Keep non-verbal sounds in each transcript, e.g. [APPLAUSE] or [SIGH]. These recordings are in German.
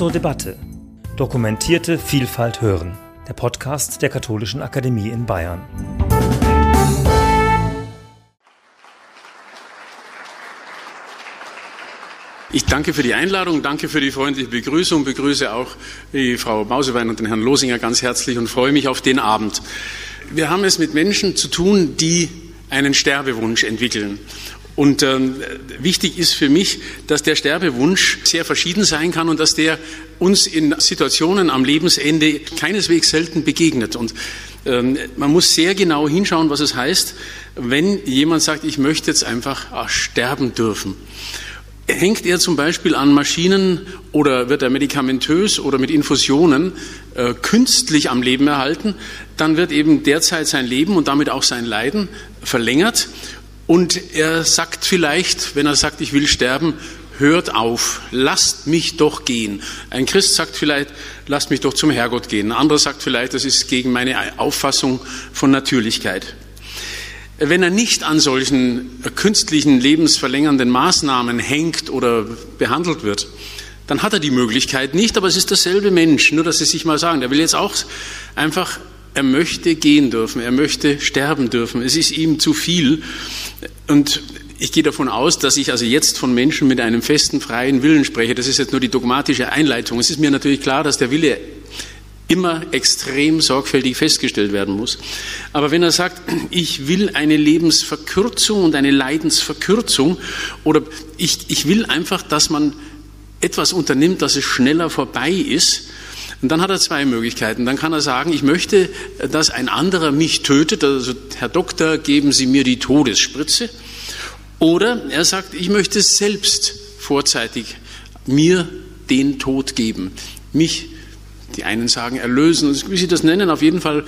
zur Debatte. Dokumentierte Vielfalt hören. Der Podcast der Katholischen Akademie in Bayern. Ich danke für die Einladung, danke für die freundliche Begrüßung, begrüße auch die Frau Mausewein und den Herrn Losinger ganz herzlich und freue mich auf den Abend. Wir haben es mit Menschen zu tun, die einen Sterbewunsch entwickeln. Und ähm, wichtig ist für mich, dass der Sterbewunsch sehr verschieden sein kann und dass der uns in Situationen am Lebensende keineswegs selten begegnet. Und ähm, man muss sehr genau hinschauen, was es heißt, wenn jemand sagt, ich möchte jetzt einfach ach, sterben dürfen. Hängt er zum Beispiel an Maschinen oder wird er medikamentös oder mit Infusionen äh, künstlich am Leben erhalten, dann wird eben derzeit sein Leben und damit auch sein Leiden verlängert. Und er sagt vielleicht, wenn er sagt, ich will sterben, hört auf, lasst mich doch gehen. Ein Christ sagt vielleicht, lasst mich doch zum Herrgott gehen. Ein anderer sagt vielleicht, das ist gegen meine Auffassung von Natürlichkeit. Wenn er nicht an solchen künstlichen lebensverlängernden Maßnahmen hängt oder behandelt wird, dann hat er die Möglichkeit nicht, aber es ist derselbe Mensch, nur dass Sie sich mal sagen, er will jetzt auch einfach, er möchte gehen dürfen, er möchte sterben dürfen, es ist ihm zu viel und ich gehe davon aus, dass ich also jetzt von Menschen mit einem festen, freien Willen spreche. Das ist jetzt nur die dogmatische Einleitung. Es ist mir natürlich klar, dass der Wille immer extrem sorgfältig festgestellt werden muss. Aber wenn er sagt, ich will eine Lebensverkürzung und eine Leidensverkürzung oder ich, ich will einfach, dass man etwas unternimmt, dass es schneller vorbei ist, und dann hat er zwei Möglichkeiten. Dann kann er sagen, ich möchte, dass ein anderer mich tötet. Also, Herr Doktor, geben Sie mir die Todesspritze. Oder er sagt, ich möchte selbst vorzeitig mir den Tod geben, mich die einen sagen erlösen, wie sie das nennen, auf jeden Fall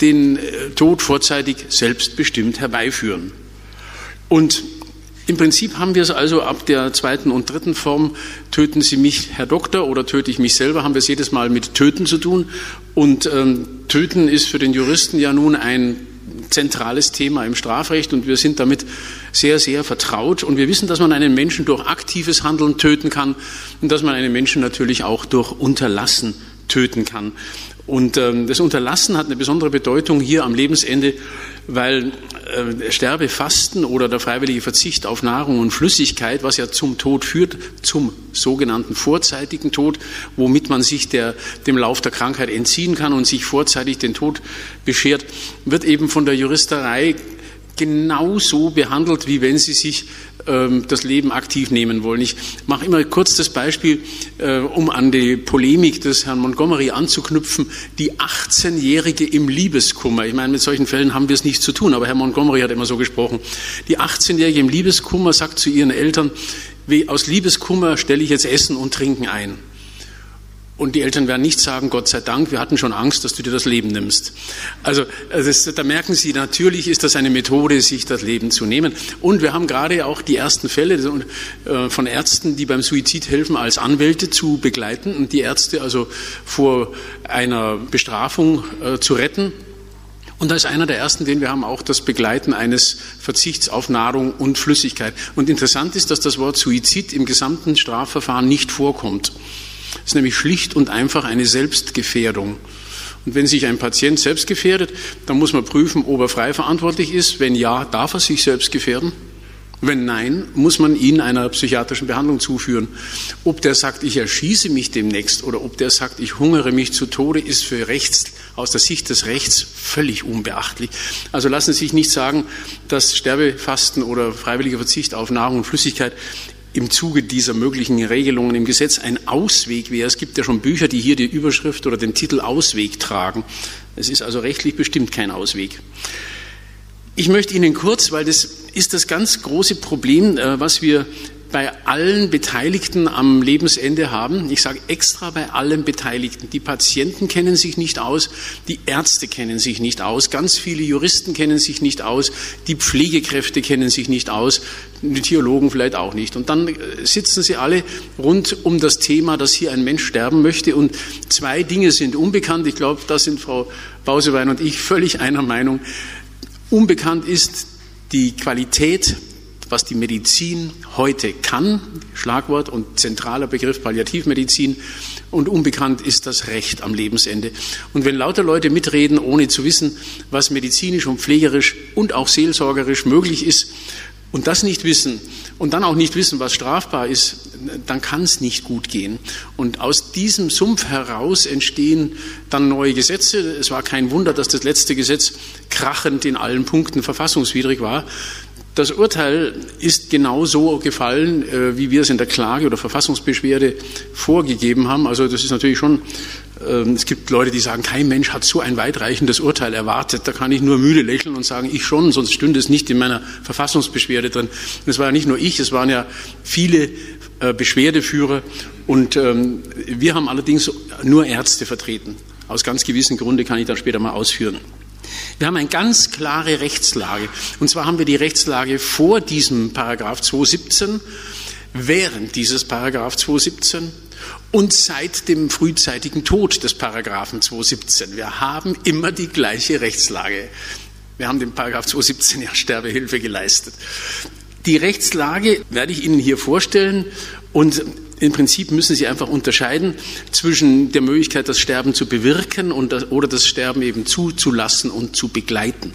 den äh, Tod vorzeitig selbstbestimmt herbeiführen. Und im Prinzip haben wir es also ab der zweiten und dritten Form, töten Sie mich, Herr Doktor, oder töte ich mich selber, haben wir es jedes Mal mit Töten zu tun. Und ähm, Töten ist für den Juristen ja nun ein zentrales Thema im Strafrecht und wir sind damit sehr, sehr vertraut. Und wir wissen, dass man einen Menschen durch aktives Handeln töten kann und dass man einen Menschen natürlich auch durch Unterlassen töten kann. Und ähm, das Unterlassen hat eine besondere Bedeutung hier am Lebensende, weil äh, Sterbefasten oder der freiwillige Verzicht auf Nahrung und Flüssigkeit, was ja zum Tod führt, zum sogenannten vorzeitigen Tod, womit man sich der, dem Lauf der Krankheit entziehen kann und sich vorzeitig den Tod beschert, wird eben von der Juristerei genauso behandelt, wie wenn sie sich das Leben aktiv nehmen wollen. Ich mache immer kurz das Beispiel, äh, um an die Polemik des Herrn Montgomery anzuknüpfen, die 18-Jährige im Liebeskummer. Ich meine, mit solchen Fällen haben wir es nichts zu tun, aber Herr Montgomery hat immer so gesprochen. Die 18-Jährige im Liebeskummer sagt zu ihren Eltern, aus Liebeskummer stelle ich jetzt Essen und Trinken ein. Und die Eltern werden nicht sagen, Gott sei Dank, wir hatten schon Angst, dass du dir das Leben nimmst. Also das, da merken Sie, natürlich ist das eine Methode, sich das Leben zu nehmen. Und wir haben gerade auch die ersten Fälle äh, von Ärzten, die beim Suizid helfen, als Anwälte zu begleiten und die Ärzte also vor einer Bestrafung äh, zu retten. Und ist einer der ersten, den wir haben, auch das Begleiten eines Verzichts auf Nahrung und Flüssigkeit. Und interessant ist, dass das Wort Suizid im gesamten Strafverfahren nicht vorkommt. Das ist nämlich schlicht und einfach eine Selbstgefährdung. Und wenn sich ein Patient selbst gefährdet, dann muss man prüfen, ob er frei verantwortlich ist. Wenn ja, darf er sich selbst gefährden? Wenn nein, muss man ihn einer psychiatrischen Behandlung zuführen. Ob der sagt, ich erschieße mich demnächst oder ob der sagt, ich hungere mich zu Tode, ist für Rechts, aus der Sicht des Rechts völlig unbeachtlich. Also lassen Sie sich nicht sagen, dass Sterbefasten oder freiwilliger Verzicht auf Nahrung und Flüssigkeit im Zuge dieser möglichen Regelungen im Gesetz ein Ausweg wäre. Es gibt ja schon Bücher, die hier die Überschrift oder den Titel Ausweg tragen. Es ist also rechtlich bestimmt kein Ausweg. Ich möchte Ihnen kurz, weil das ist das ganz große Problem, äh, was wir bei allen Beteiligten am Lebensende haben. Ich sage extra bei allen Beteiligten. Die Patienten kennen sich nicht aus, die Ärzte kennen sich nicht aus, ganz viele Juristen kennen sich nicht aus, die Pflegekräfte kennen sich nicht aus, die Theologen vielleicht auch nicht. Und dann äh, sitzen sie alle rund um das Thema, dass hier ein Mensch sterben möchte. Und zwei Dinge sind unbekannt. Ich glaube, da sind Frau Bausewein und ich völlig einer Meinung. Unbekannt ist die Qualität was die Medizin heute kann, Schlagwort und zentraler Begriff Palliativmedizin, und unbekannt ist das Recht am Lebensende. Und wenn lauter Leute mitreden, ohne zu wissen, was medizinisch und pflegerisch und auch seelsorgerisch möglich ist, und das nicht wissen und dann auch nicht wissen, was strafbar ist, dann kann es nicht gut gehen. Und aus diesem Sumpf heraus entstehen dann neue Gesetze. Es war kein Wunder, dass das letzte Gesetz krachend in allen Punkten verfassungswidrig war. Das Urteil ist genau so gefallen, äh, wie wir es in der Klage oder Verfassungsbeschwerde vorgegeben haben. Also das ist natürlich schon, ähm, es gibt Leute, die sagen, kein Mensch hat so ein weitreichendes Urteil erwartet. Da kann ich nur müde lächeln und sagen, ich schon, sonst stünde es nicht in meiner Verfassungsbeschwerde drin. Und es war ja nicht nur ich, es waren ja viele äh, Beschwerdeführer. Und ähm, wir haben allerdings nur Ärzte vertreten. Aus ganz gewissen Gründen kann ich das später mal ausführen. Wir haben eine ganz klare Rechtslage. Und zwar haben wir die Rechtslage vor diesem Paragraph 217, während dieses Paragraph 217 und seit dem frühzeitigen Tod des Paragraphen 217. Wir haben immer die gleiche Rechtslage. Wir haben dem Paragraph 217 ja Sterbehilfe geleistet. Die Rechtslage werde ich Ihnen hier vorstellen und im Prinzip müssen Sie einfach unterscheiden zwischen der Möglichkeit, das Sterben zu bewirken und das, oder das Sterben eben zuzulassen und zu begleiten.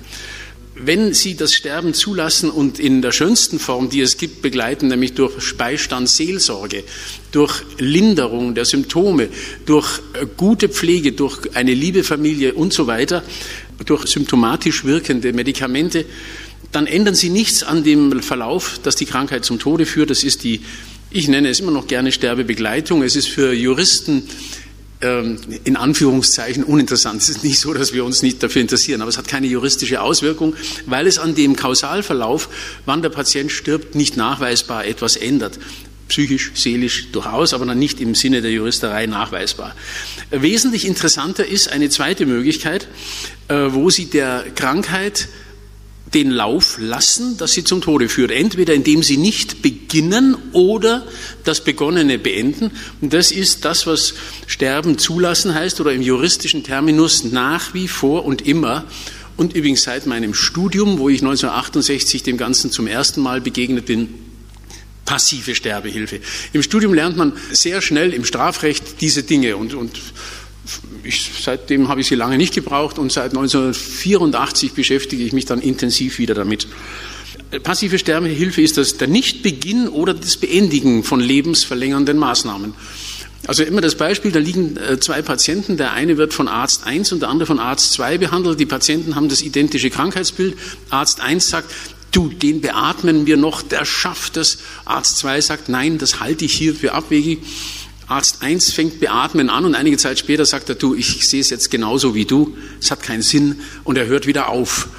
Wenn Sie das Sterben zulassen und in der schönsten Form, die es gibt, begleiten, nämlich durch Beistand, Seelsorge, durch Linderung der Symptome, durch äh, gute Pflege, durch eine liebe Familie und so weiter, durch symptomatisch wirkende Medikamente, dann ändern Sie nichts an dem Verlauf, dass die Krankheit zum Tode führt. Das ist die ich nenne es immer noch gerne Sterbebegleitung. Es ist für Juristen ähm, in Anführungszeichen uninteressant. Es ist nicht so, dass wir uns nicht dafür interessieren, aber es hat keine juristische Auswirkung, weil es an dem Kausalverlauf, wann der Patient stirbt, nicht nachweisbar etwas ändert psychisch, seelisch durchaus, aber dann nicht im Sinne der Juristerei nachweisbar. Wesentlich interessanter ist eine zweite Möglichkeit, äh, wo Sie der Krankheit den Lauf lassen, dass sie zum Tode führt. Entweder indem sie nicht beginnen oder das Begonnene beenden. Und das ist das, was Sterben zulassen heißt oder im juristischen Terminus nach wie vor und immer. Und übrigens seit meinem Studium, wo ich 1968 dem Ganzen zum ersten Mal begegnet bin, passive Sterbehilfe. Im Studium lernt man sehr schnell im Strafrecht diese Dinge und, und ich, seitdem habe ich sie lange nicht gebraucht und seit 1984 beschäftige ich mich dann intensiv wieder damit. Passive Sterbehilfe ist das der Nichtbeginn oder das Beendigen von lebensverlängernden Maßnahmen. Also immer das Beispiel, da liegen äh, zwei Patienten, der eine wird von Arzt 1 und der andere von Arzt 2 behandelt. Die Patienten haben das identische Krankheitsbild. Arzt 1 sagt, du, den beatmen wir noch, der schafft es. Arzt 2 sagt, nein, das halte ich hier für abwegig. Arzt 1 fängt beatmen an und einige Zeit später sagt er, du, ich sehe es jetzt genauso wie du, es hat keinen Sinn und er hört wieder auf.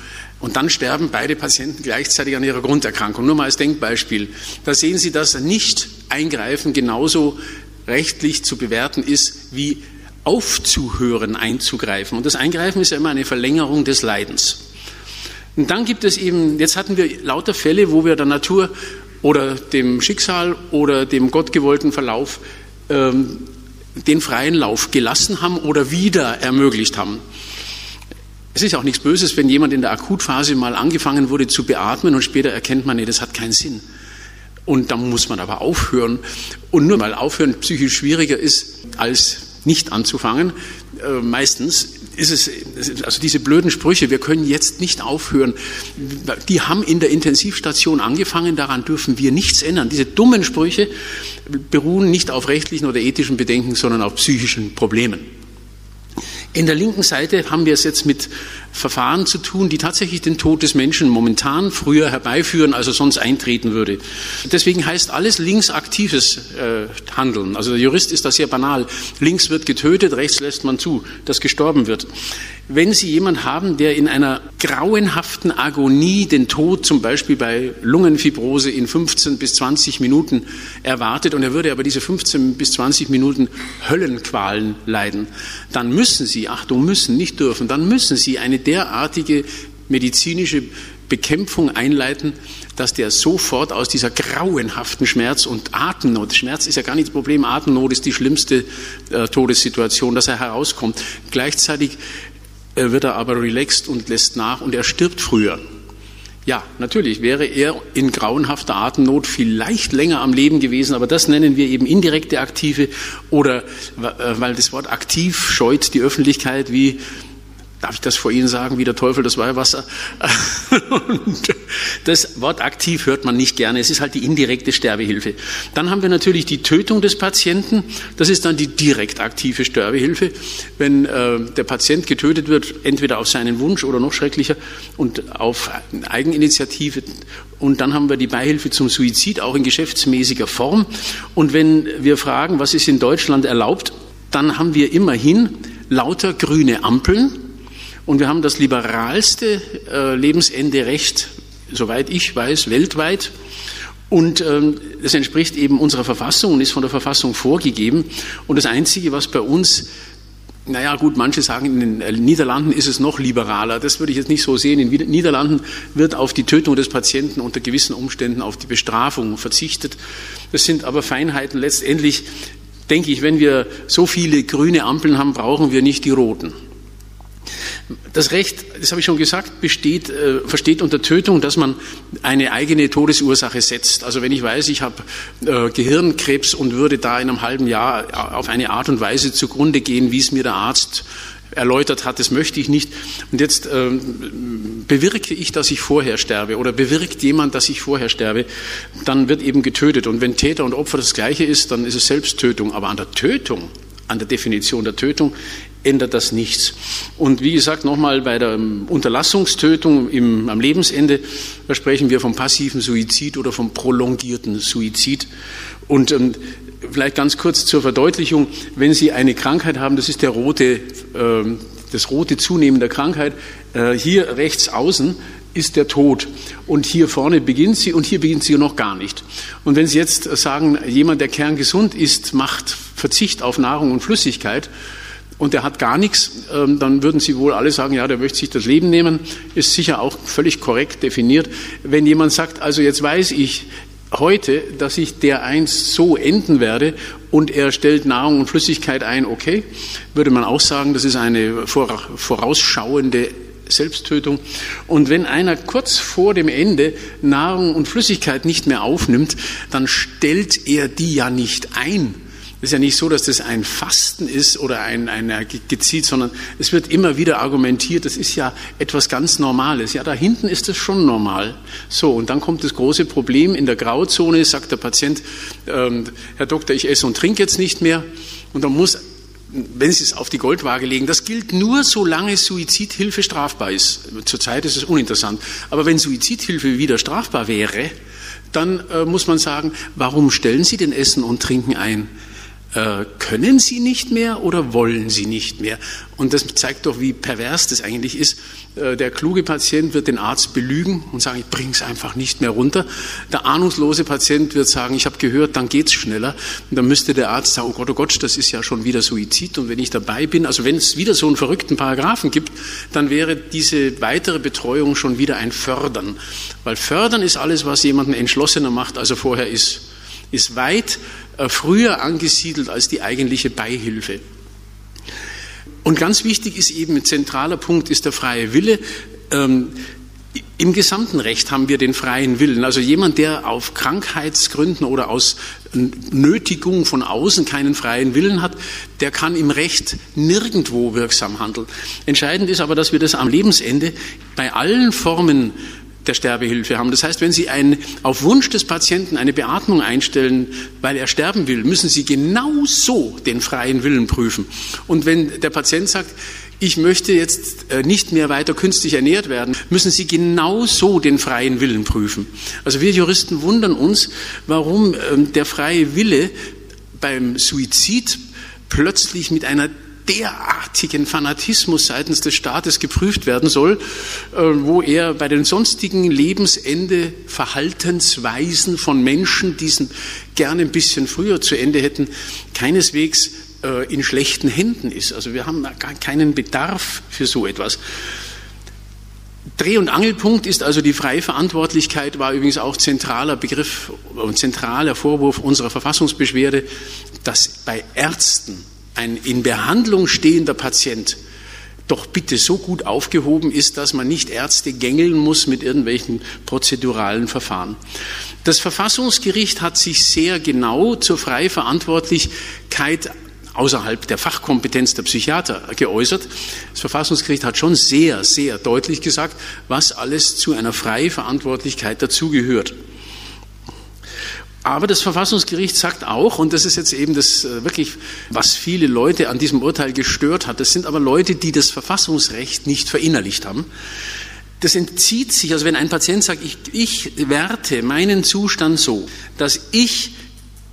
Und dann sterben beide Patienten gleichzeitig an ihrer Grunderkrankung. Nur mal als Denkbeispiel. Da sehen Sie, dass nicht eingreifen genauso rechtlich zu bewerten ist, wie aufzuhören, einzugreifen. Und das Eingreifen ist ja immer eine Verlängerung des Leidens. Und dann gibt es eben, jetzt hatten wir lauter Fälle, wo wir der Natur oder dem Schicksal oder dem gottgewollten Verlauf ähm, den freien Lauf gelassen haben oder wieder ermöglicht haben. Es ist auch nichts Böses, wenn jemand in der Akutphase mal angefangen wurde zu beatmen und später erkennt man, nee, das hat keinen Sinn. Und dann muss man aber aufhören. Und nur weil aufhören psychisch schwieriger ist, als nicht anzufangen, äh, meistens ist es, also diese blöden Sprüche, wir können jetzt nicht aufhören, die haben in der Intensivstation angefangen, daran dürfen wir nichts ändern. Diese dummen Sprüche beruhen nicht auf rechtlichen oder ethischen Bedenken, sondern auf psychischen Problemen. In der linken Seite haben wir es jetzt mit Verfahren zu tun, die tatsächlich den Tod des Menschen momentan früher herbeiführen, als er sonst eintreten würde. Deswegen heißt alles linksaktives äh, Handeln. Also der Jurist ist da sehr banal. Links wird getötet, rechts lässt man zu, dass gestorben wird. Wenn Sie jemanden haben, der in einer grauenhaften Agonie den Tod zum Beispiel bei Lungenfibrose in 15 bis 20 Minuten erwartet und er würde aber diese 15 bis 20 Minuten Höllenqualen leiden, dann müssen Sie, Achtung, müssen, nicht dürfen, dann müssen Sie eine derartige medizinische Bekämpfung einleiten, dass der sofort aus dieser grauenhaften Schmerz und Atemnot, Schmerz ist ja gar nicht das Problem, Atemnot ist die schlimmste äh, Todessituation, dass er herauskommt. Gleichzeitig äh, wird er aber relaxed und lässt nach und er stirbt früher. Ja, natürlich wäre er in grauenhafter Atemnot vielleicht länger am Leben gewesen, aber das nennen wir eben indirekte Aktive oder äh, weil das Wort aktiv scheut die Öffentlichkeit wie darf ich das vor Ihnen sagen, wie der Teufel das Weihwasser? [LAUGHS] Und das Wort aktiv hört man nicht gerne. Es ist halt die indirekte Sterbehilfe. Dann haben wir natürlich die Tötung des Patienten. Das ist dann die direkt aktive Sterbehilfe. Wenn äh, der Patient getötet wird, entweder auf seinen Wunsch oder noch schrecklicher und auf Eigeninitiative. Und dann haben wir die Beihilfe zum Suizid, auch in geschäftsmäßiger Form. Und wenn wir fragen, was ist in Deutschland erlaubt, dann haben wir immerhin lauter grüne Ampeln und wir haben das liberalste äh, Lebensenderecht, soweit ich weiß, weltweit. Und ähm, das entspricht eben unserer Verfassung und ist von der Verfassung vorgegeben. Und das Einzige, was bei uns naja, gut, manche sagen, in den äh, Niederlanden ist es noch liberaler. Das würde ich jetzt nicht so sehen. In den Niederlanden wird auf die Tötung des Patienten unter gewissen Umständen auf die Bestrafung verzichtet. Das sind aber Feinheiten. Letztendlich denke ich, wenn wir so viele grüne Ampeln haben, brauchen wir nicht die roten. Das Recht, das habe ich schon gesagt, besteht, äh, versteht unter Tötung, dass man eine eigene Todesursache setzt. Also wenn ich weiß, ich habe äh, Gehirnkrebs und würde da in einem halben Jahr auf eine Art und Weise zugrunde gehen, wie es mir der Arzt erläutert hat, das möchte ich nicht. Und jetzt äh, bewirke ich, dass ich vorher sterbe oder bewirkt jemand, dass ich vorher sterbe, dann wird eben getötet. Und wenn Täter und Opfer das Gleiche ist, dann ist es Selbsttötung. Aber an der Tötung, an der Definition der Tötung ändert das nichts. Und wie gesagt, nochmal bei der Unterlassungstötung im, am Lebensende, da sprechen wir vom passiven Suizid oder vom prolongierten Suizid. Und ähm, vielleicht ganz kurz zur Verdeutlichung, wenn Sie eine Krankheit haben, das ist der rote, äh, das rote Zunehmen der Krankheit, äh, hier rechts außen ist der Tod. Und hier vorne beginnt sie und hier beginnt sie noch gar nicht. Und wenn Sie jetzt sagen, jemand, der kerngesund ist, macht Verzicht auf Nahrung und Flüssigkeit, und der hat gar nichts, ähm, dann würden Sie wohl alle sagen, ja, der möchte sich das Leben nehmen, ist sicher auch völlig korrekt definiert. Wenn jemand sagt, also jetzt weiß ich heute, dass ich der einst so enden werde und er stellt Nahrung und Flüssigkeit ein, okay, würde man auch sagen, das ist eine vorausschauende Selbsttötung. Und wenn einer kurz vor dem Ende Nahrung und Flüssigkeit nicht mehr aufnimmt, dann stellt er die ja nicht ein, es ist ja nicht so, dass das ein Fasten ist oder ein, ein gezielt, sondern es wird immer wieder argumentiert, das ist ja etwas ganz Normales. Ja, da hinten ist es schon normal. So, und dann kommt das große Problem in der Grauzone, sagt der Patient, ähm, Herr Doktor, ich esse und trinke jetzt nicht mehr. Und dann muss wenn Sie es auf die Goldwaage legen, das gilt nur, solange Suizidhilfe strafbar ist. Zurzeit ist es uninteressant. Aber wenn Suizidhilfe wieder strafbar wäre, dann äh, muss man sagen, warum stellen Sie denn Essen und Trinken ein? Äh, können sie nicht mehr oder wollen sie nicht mehr? Und das zeigt doch, wie pervers das eigentlich ist. Äh, der kluge Patient wird den Arzt belügen und sagen, ich bring's einfach nicht mehr runter. Der ahnungslose Patient wird sagen, ich habe gehört, dann geht's schneller. Und dann müsste der Arzt sagen, oh Gott, oh Gott, das ist ja schon wieder Suizid. Und wenn ich dabei bin, also wenn es wieder so einen verrückten Paragraphen gibt, dann wäre diese weitere Betreuung schon wieder ein Fördern. Weil Fördern ist alles, was jemanden entschlossener macht, als er vorher ist. Ist weit früher angesiedelt als die eigentliche Beihilfe. Und ganz wichtig ist eben, ein zentraler Punkt ist der freie Wille. Ähm, Im gesamten Recht haben wir den freien Willen. Also jemand, der auf Krankheitsgründen oder aus Nötigung von außen keinen freien Willen hat, der kann im Recht nirgendwo wirksam handeln. Entscheidend ist aber, dass wir das am Lebensende bei allen Formen der Sterbehilfe haben. Das heißt, wenn Sie ein, auf Wunsch des Patienten eine Beatmung einstellen, weil er sterben will, müssen Sie genau so den freien Willen prüfen. Und wenn der Patient sagt, ich möchte jetzt äh, nicht mehr weiter künstlich ernährt werden, müssen Sie genau so den freien Willen prüfen. Also wir Juristen wundern uns, warum ähm, der freie Wille beim Suizid plötzlich mit einer derartigen Fanatismus seitens des Staates geprüft werden soll, äh, wo er bei den sonstigen Lebensende Verhaltensweisen von Menschen, die es gerne ein bisschen früher zu Ende hätten, keineswegs äh, in schlechten Händen ist. Also wir haben gar keinen Bedarf für so etwas. Dreh- und Angelpunkt ist also die freie Verantwortlichkeit, war übrigens auch zentraler Begriff und zentraler Vorwurf unserer Verfassungsbeschwerde, dass bei Ärzten ein in Behandlung stehender Patient doch bitte so gut aufgehoben ist, dass man nicht Ärzte gängeln muss mit irgendwelchen prozeduralen Verfahren. Das Verfassungsgericht hat sich sehr genau zur Freiverantwortlichkeit außerhalb der Fachkompetenz der Psychiater geäußert. Das Verfassungsgericht hat schon sehr, sehr deutlich gesagt, was alles zu einer Freiverantwortlichkeit dazugehört. Aber das Verfassungsgericht sagt auch, und das ist jetzt eben das äh, wirklich, was viele Leute an diesem Urteil gestört hat, das sind aber Leute, die das Verfassungsrecht nicht verinnerlicht haben. Das entzieht sich, also wenn ein Patient sagt, ich, ich werte meinen Zustand so, dass ich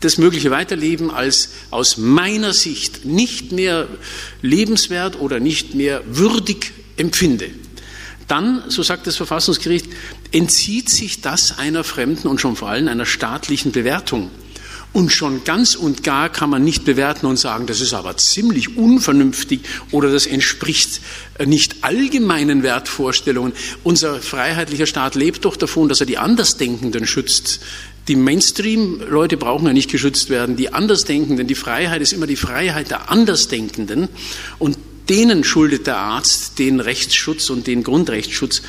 das mögliche Weiterleben als aus meiner Sicht nicht mehr lebenswert oder nicht mehr würdig empfinde, dann, so sagt das Verfassungsgericht, entzieht sich das einer fremden und schon vor allem einer staatlichen Bewertung. Und schon ganz und gar kann man nicht bewerten und sagen, das ist aber ziemlich unvernünftig oder das entspricht nicht allgemeinen Wertvorstellungen. Unser freiheitlicher Staat lebt doch davon, dass er die Andersdenkenden schützt. Die Mainstream-Leute brauchen ja nicht geschützt werden. Die Andersdenkenden, die Freiheit ist immer die Freiheit der Andersdenkenden. Und denen schuldet der Arzt den Rechtsschutz und den Grundrechtsschutz.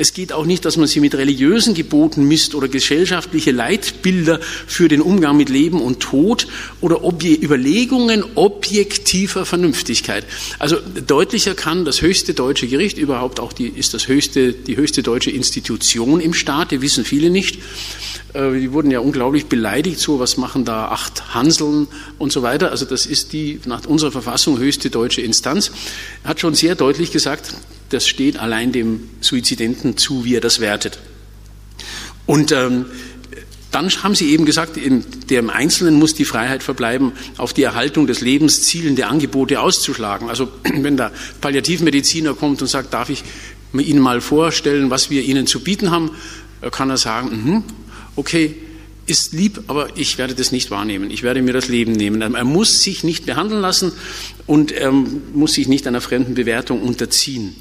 Es geht auch nicht, dass man sie mit religiösen Geboten misst oder gesellschaftliche Leitbilder für den Umgang mit Leben und Tod oder Obje Überlegungen objektiver Vernünftigkeit. Also deutlicher kann das höchste deutsche Gericht überhaupt auch die, ist das höchste, die höchste deutsche Institution im Staat, die wissen viele nicht. Äh, die wurden ja unglaublich beleidigt, so was machen da acht Hanseln und so weiter. Also das ist die nach unserer Verfassung höchste deutsche Instanz. Hat schon sehr deutlich gesagt, das steht allein dem Suizidenten zu, wie er das wertet. Und ähm, dann haben Sie eben gesagt, in dem Einzelnen muss die Freiheit verbleiben, auf die Erhaltung des Lebens zielende Angebote auszuschlagen. Also [CLEARS THROAT] wenn der Palliativmediziner kommt und sagt, darf ich Ihnen mal vorstellen, was wir Ihnen zu bieten haben, kann er sagen, mm okay, ist lieb, aber ich werde das nicht wahrnehmen. Ich werde mir das Leben nehmen. Er muss sich nicht behandeln lassen und er muss sich nicht einer fremden Bewertung unterziehen.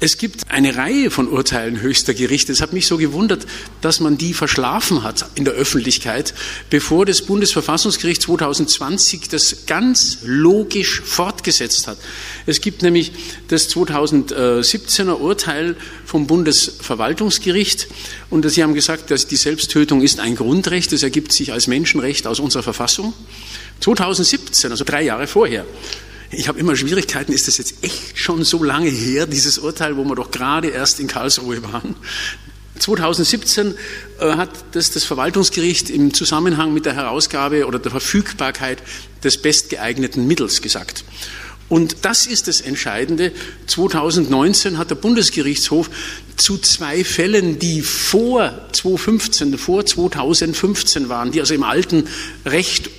Es gibt eine Reihe von Urteilen höchster Gerichte. Es hat mich so gewundert, dass man die verschlafen hat in der Öffentlichkeit, bevor das Bundesverfassungsgericht 2020 das ganz logisch fortgesetzt hat. Es gibt nämlich das 2017er Urteil vom Bundesverwaltungsgericht und Sie haben gesagt, dass die Selbsttötung ist ein Grundrecht. Das ergibt sich als Menschenrecht aus unserer Verfassung. 2017, also drei Jahre vorher, ich habe immer Schwierigkeiten, ist das jetzt echt schon so lange her, dieses Urteil, wo wir doch gerade erst in Karlsruhe waren? 2017 äh, hat das, das Verwaltungsgericht im Zusammenhang mit der Herausgabe oder der Verfügbarkeit des bestgeeigneten Mittels gesagt. Und das ist das Entscheidende. 2019 hat der Bundesgerichtshof zu zwei Fällen, die vor 2015, vor 2015 waren, die also im alten Recht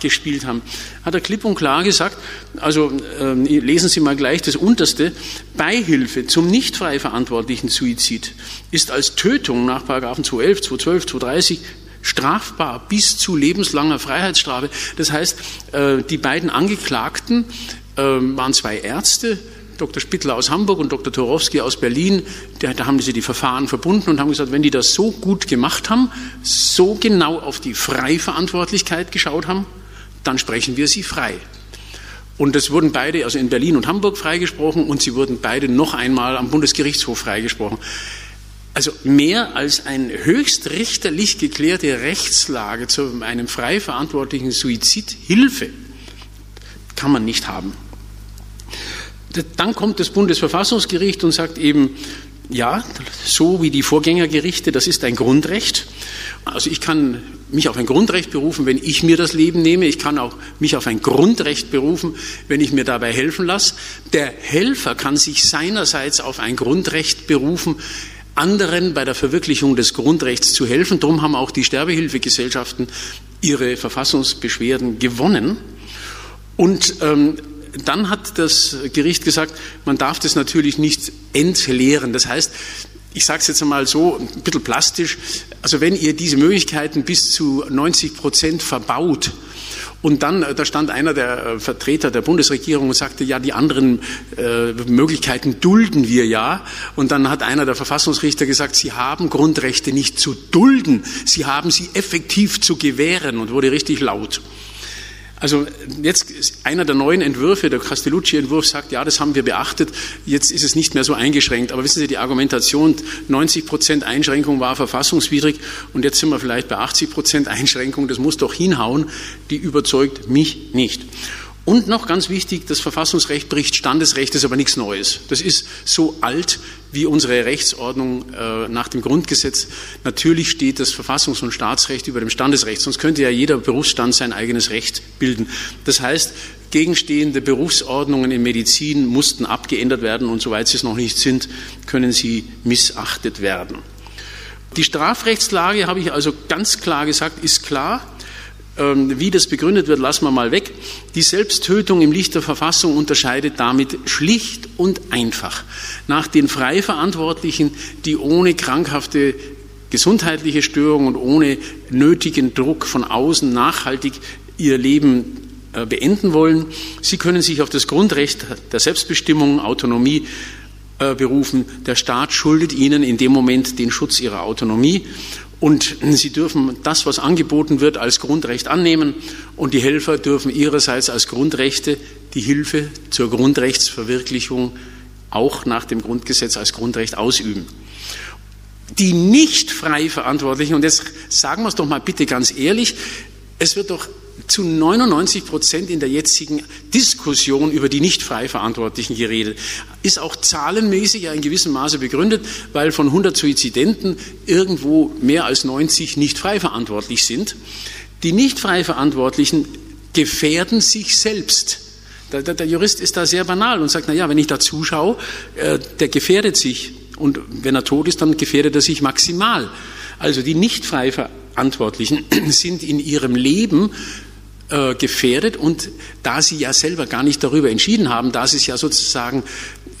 gespielt haben, hat er klipp und klar gesagt, also äh, lesen Sie mal gleich das unterste, Beihilfe zum nicht frei verantwortlichen Suizid ist als Tötung nach Paragraphen 211, 212, 230 strafbar bis zu lebenslanger Freiheitsstrafe. Das heißt, äh, die beiden Angeklagten äh, waren zwei Ärzte, Dr. Spittler aus Hamburg und Dr. Torowski aus Berlin, da, da haben sie die Verfahren verbunden und haben gesagt, wenn die das so gut gemacht haben, so genau auf die Freiverantwortlichkeit geschaut haben, dann sprechen wir sie frei. Und es wurden beide, also in Berlin und Hamburg freigesprochen und sie wurden beide noch einmal am Bundesgerichtshof freigesprochen. Also mehr als eine höchstrichterlich geklärte Rechtslage zu einem frei verantwortlichen Suizidhilfe kann man nicht haben. Dann kommt das Bundesverfassungsgericht und sagt eben, ja, so wie die Vorgängergerichte, das ist ein Grundrecht. Also ich kann mich auf ein Grundrecht berufen, wenn ich mir das Leben nehme. Ich kann auch mich auf ein Grundrecht berufen, wenn ich mir dabei helfen lasse. Der Helfer kann sich seinerseits auf ein Grundrecht berufen, anderen bei der Verwirklichung des Grundrechts zu helfen. Darum haben auch die Sterbehilfegesellschaften ihre Verfassungsbeschwerden gewonnen. Und ähm, dann hat das Gericht gesagt, man darf das natürlich nicht entleeren. Das heißt, ich sage es jetzt einmal so, ein bisschen plastisch, also wenn ihr diese Möglichkeiten bis zu 90 Prozent verbaut, und dann, äh, da stand einer der äh, Vertreter der Bundesregierung und sagte, ja, die anderen äh, Möglichkeiten dulden wir ja. Und dann hat einer der Verfassungsrichter gesagt, Sie haben Grundrechte nicht zu dulden, Sie haben sie effektiv zu gewähren und wurde richtig laut. Also jetzt einer der neuen Entwürfe, der Castellucci-Entwurf sagt, ja, das haben wir beachtet, jetzt ist es nicht mehr so eingeschränkt. Aber wissen Sie, die Argumentation, 90 Prozent Einschränkung war verfassungswidrig und jetzt sind wir vielleicht bei 80 Prozent Einschränkung, das muss doch hinhauen, die überzeugt mich nicht. Und noch ganz wichtig, das Verfassungsrecht bricht Standesrecht, ist aber nichts Neues. Das ist so alt wie unsere Rechtsordnung äh, nach dem Grundgesetz. Natürlich steht das Verfassungs- und Staatsrecht über dem Standesrecht, sonst könnte ja jeder Berufsstand sein eigenes Recht bilden. Das heißt, gegenstehende Berufsordnungen in Medizin mussten abgeändert werden und soweit sie es noch nicht sind, können sie missachtet werden. Die Strafrechtslage, habe ich also ganz klar gesagt, ist klar. Ähm, wie das begründet wird, lassen wir mal weg. Die Selbsttötung im Licht der Verfassung unterscheidet damit schlicht und einfach nach den Freiverantwortlichen, die ohne krankhafte gesundheitliche Störung und ohne nötigen Druck von außen nachhaltig ihr Leben äh, beenden wollen. Sie können sich auf das Grundrecht der Selbstbestimmung, Autonomie äh, berufen. Der Staat schuldet ihnen in dem Moment den Schutz ihrer Autonomie und sie dürfen das, was angeboten wird, als Grundrecht annehmen und die Helfer dürfen ihrerseits als Grundrechte die Hilfe zur Grundrechtsverwirklichung auch nach dem Grundgesetz als Grundrecht ausüben. Die nicht frei Verantwortlichen, und jetzt sagen wir es doch mal bitte ganz ehrlich, es wird doch zu 99 Prozent in der jetzigen Diskussion über die nicht frei Verantwortlichen geredet. Ist auch zahlenmäßig in gewissem Maße begründet, weil von 100 Suizidenten irgendwo mehr als 90 nicht frei verantwortlich sind. Die nicht frei Verantwortlichen gefährden sich selbst. Der, der, der, Jurist ist da sehr banal und sagt, na ja, wenn ich da zuschaue, äh, der gefährdet sich. Und wenn er tot ist, dann gefährdet er sich maximal. Also die nicht frei Verantwortlichen [CLEARS THROAT] sind in ihrem Leben äh, gefährdet und da sie ja selber gar nicht darüber entschieden haben, da sie es ja sozusagen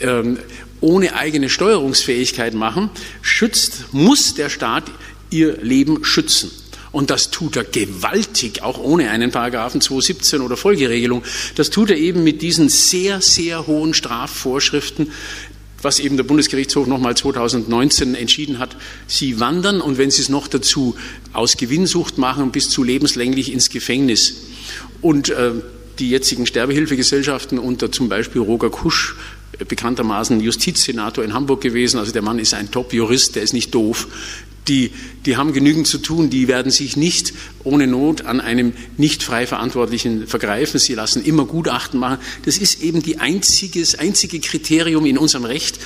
ähm, ohne eigene Steuerungsfähigkeit machen, schützt, muss der Staat ihr Leben schützen. Und das tut er gewaltig, auch ohne einen Paragraphen 217 oder Folgeregelung. Das tut er eben mit diesen sehr, sehr hohen Strafvorschriften, was eben der Bundesgerichtshof nochmal 2019 entschieden hat. Sie wandern und wenn Sie es noch dazu aus Gewinnsucht machen, bis zu lebenslänglich ins Gefängnis. Und äh, die jetzigen Sterbehilfegesellschaften unter zum Beispiel Roger Kusch, äh, bekanntermaßen Justizsenator in Hamburg gewesen, also der Mann ist ein Top-Jurist, der ist nicht doof, die, die haben genügend zu tun, die werden sich nicht ohne Not an einem nicht frei Verantwortlichen vergreifen. Sie lassen immer Gutachten machen. Das ist eben die einziges, einzige Kriterium in unserem Recht,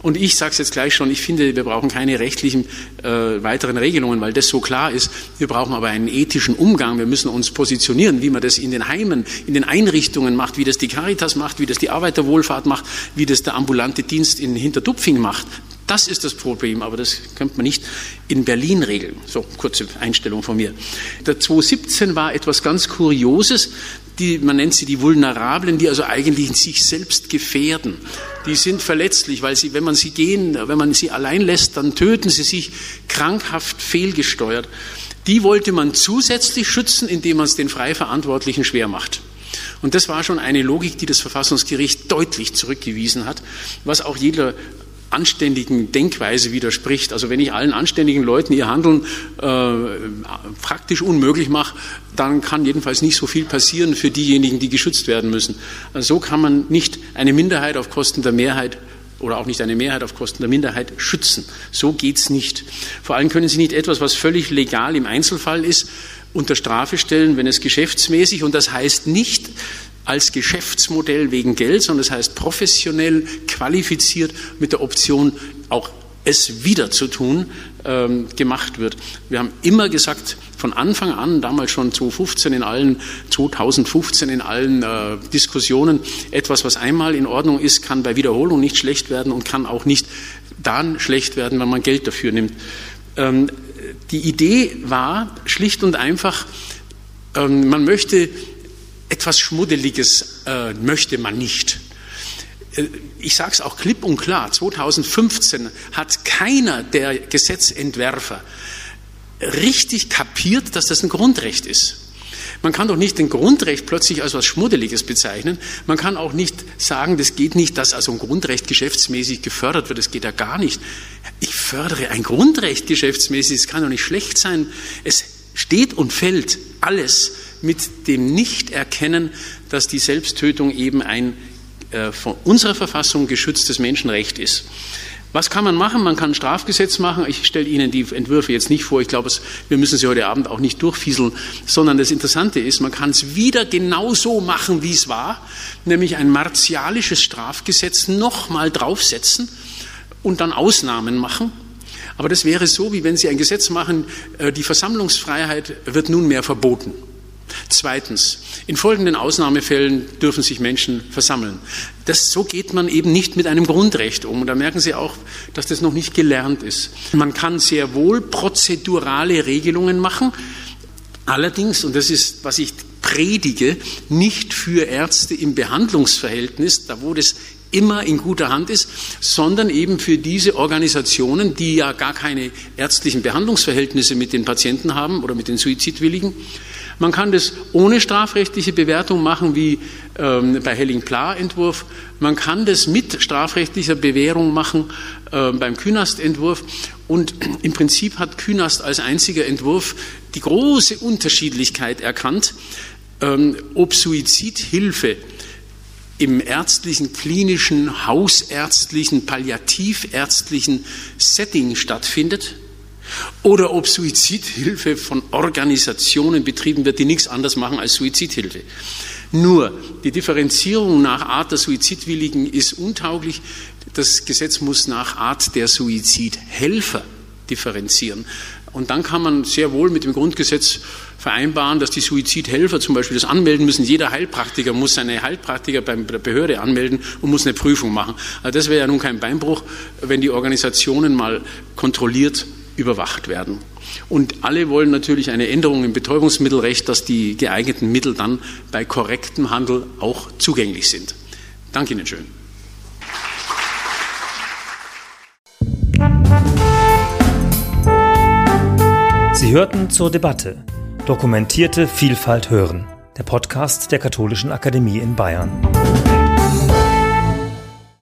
und ich sage es jetzt gleich schon, ich finde, wir brauchen keine rechtlichen äh, weiteren Regelungen, weil das so klar ist. Wir brauchen aber einen ethischen Umgang. Wir müssen uns positionieren, wie man das in den Heimen, in den Einrichtungen macht, wie das die Caritas macht, wie das die Arbeiterwohlfahrt macht, wie das der ambulante Dienst in Hinterdupfing macht. Das ist das Problem, aber das könnte man nicht in Berlin regeln. So, kurze Einstellung von mir. Der 2017 war etwas ganz Kurioses. Die, man nennt sie die Vulnerablen, die also eigentlich sich selbst gefährden. Die sind verletzlich, weil sie, wenn man sie gehen, wenn man sie allein lässt, dann töten sie sich krankhaft fehlgesteuert. Die wollte man zusätzlich schützen, indem man es den Freiverantwortlichen schwer macht. Und das war schon eine Logik, die das Verfassungsgericht deutlich zurückgewiesen hat, was auch jeder anständigen Denkweise widerspricht. Also wenn ich allen anständigen Leuten ihr Handeln äh, praktisch unmöglich mache, dann kann jedenfalls nicht so viel passieren für diejenigen, die geschützt werden müssen. Also so kann man nicht eine Minderheit auf Kosten der Mehrheit oder auch nicht eine Mehrheit auf Kosten der Minderheit schützen. So geht's nicht. Vor allem können Sie nicht etwas, was völlig legal im Einzelfall ist, unter Strafe stellen, wenn es geschäftsmäßig, und das heißt nicht, als Geschäftsmodell wegen Geld, sondern das heißt professionell, qualifiziert mit der Option, auch es wieder zu tun, ähm, gemacht wird. Wir haben immer gesagt, von Anfang an, damals schon 2015 in allen, 2015 in allen äh, Diskussionen, etwas, was einmal in Ordnung ist, kann bei Wiederholung nicht schlecht werden und kann auch nicht dann schlecht werden, wenn man Geld dafür nimmt. Ähm, die Idee war schlicht und einfach, ähm, man möchte etwas Schmuddeliges äh, möchte man nicht. Äh, ich sage es auch klipp und klar, 2015 hat keiner der Gesetzentwerfer richtig kapiert, dass das ein Grundrecht ist. Man kann doch nicht ein Grundrecht plötzlich als etwas Schmuddeliges bezeichnen. Man kann auch nicht sagen, das geht nicht, dass also ein Grundrecht geschäftsmäßig gefördert wird. Das geht ja gar nicht. Ich fördere ein Grundrecht geschäftsmäßig. Es kann doch nicht schlecht sein. Es steht und fällt alles mit dem Nichterkennen, dass die Selbsttötung eben ein äh, von unserer Verfassung geschütztes Menschenrecht ist. Was kann man machen? Man kann ein Strafgesetz machen. Ich stelle Ihnen die Entwürfe jetzt nicht vor. Ich glaube, wir müssen sie heute Abend auch nicht durchfieseln. Sondern das Interessante ist, man kann es wieder genauso machen, wie es war, nämlich ein martialisches Strafgesetz nochmal draufsetzen und dann Ausnahmen machen. Aber das wäre so, wie wenn Sie ein Gesetz machen, äh, die Versammlungsfreiheit wird nunmehr verboten. Zweitens, in folgenden Ausnahmefällen dürfen sich Menschen versammeln. Das, so geht man eben nicht mit einem Grundrecht um. Und da merken Sie auch, dass das noch nicht gelernt ist. Man kann sehr wohl prozedurale Regelungen machen. Allerdings, und das ist, was ich predige, nicht für Ärzte im Behandlungsverhältnis, da wo das immer in guter Hand ist, sondern eben für diese Organisationen, die ja gar keine ärztlichen Behandlungsverhältnisse mit den Patienten haben oder mit den Suizidwilligen. Man kann das ohne strafrechtliche Bewertung machen, wie ähm, bei Helling-Pla-Entwurf. Man kann das mit strafrechtlicher Bewährung machen äh, beim Künast-Entwurf. Und [CLEARS THROAT] im Prinzip hat Künast als einziger Entwurf die große Unterschiedlichkeit erkannt, ähm, ob Suizidhilfe im ärztlichen, klinischen, hausärztlichen, palliativärztlichen Setting stattfindet oder ob Suizidhilfe von Organisationen betrieben wird, die nichts anderes machen als Suizidhilfe. Nur die Differenzierung nach Art der Suizidwilligen ist untauglich. Das Gesetz muss nach Art der Suizidhelfer differenzieren. Und dann kann man sehr wohl mit dem Grundgesetz vereinbaren, dass die Suizidhelfer zum Beispiel das anmelden müssen. Jeder Heilpraktiker muss seine Heilpraktiker bei der Behörde anmelden und muss eine Prüfung machen. Also das wäre ja nun kein Beinbruch, wenn die Organisationen mal kontrolliert überwacht werden. Und alle wollen natürlich eine Änderung im Betäubungsmittelrecht, dass die geeigneten Mittel dann bei korrektem Handel auch zugänglich sind. Danke Ihnen schön. Sie hörten zur Debatte Dokumentierte Vielfalt hören, der Podcast der Katholischen Akademie in Bayern.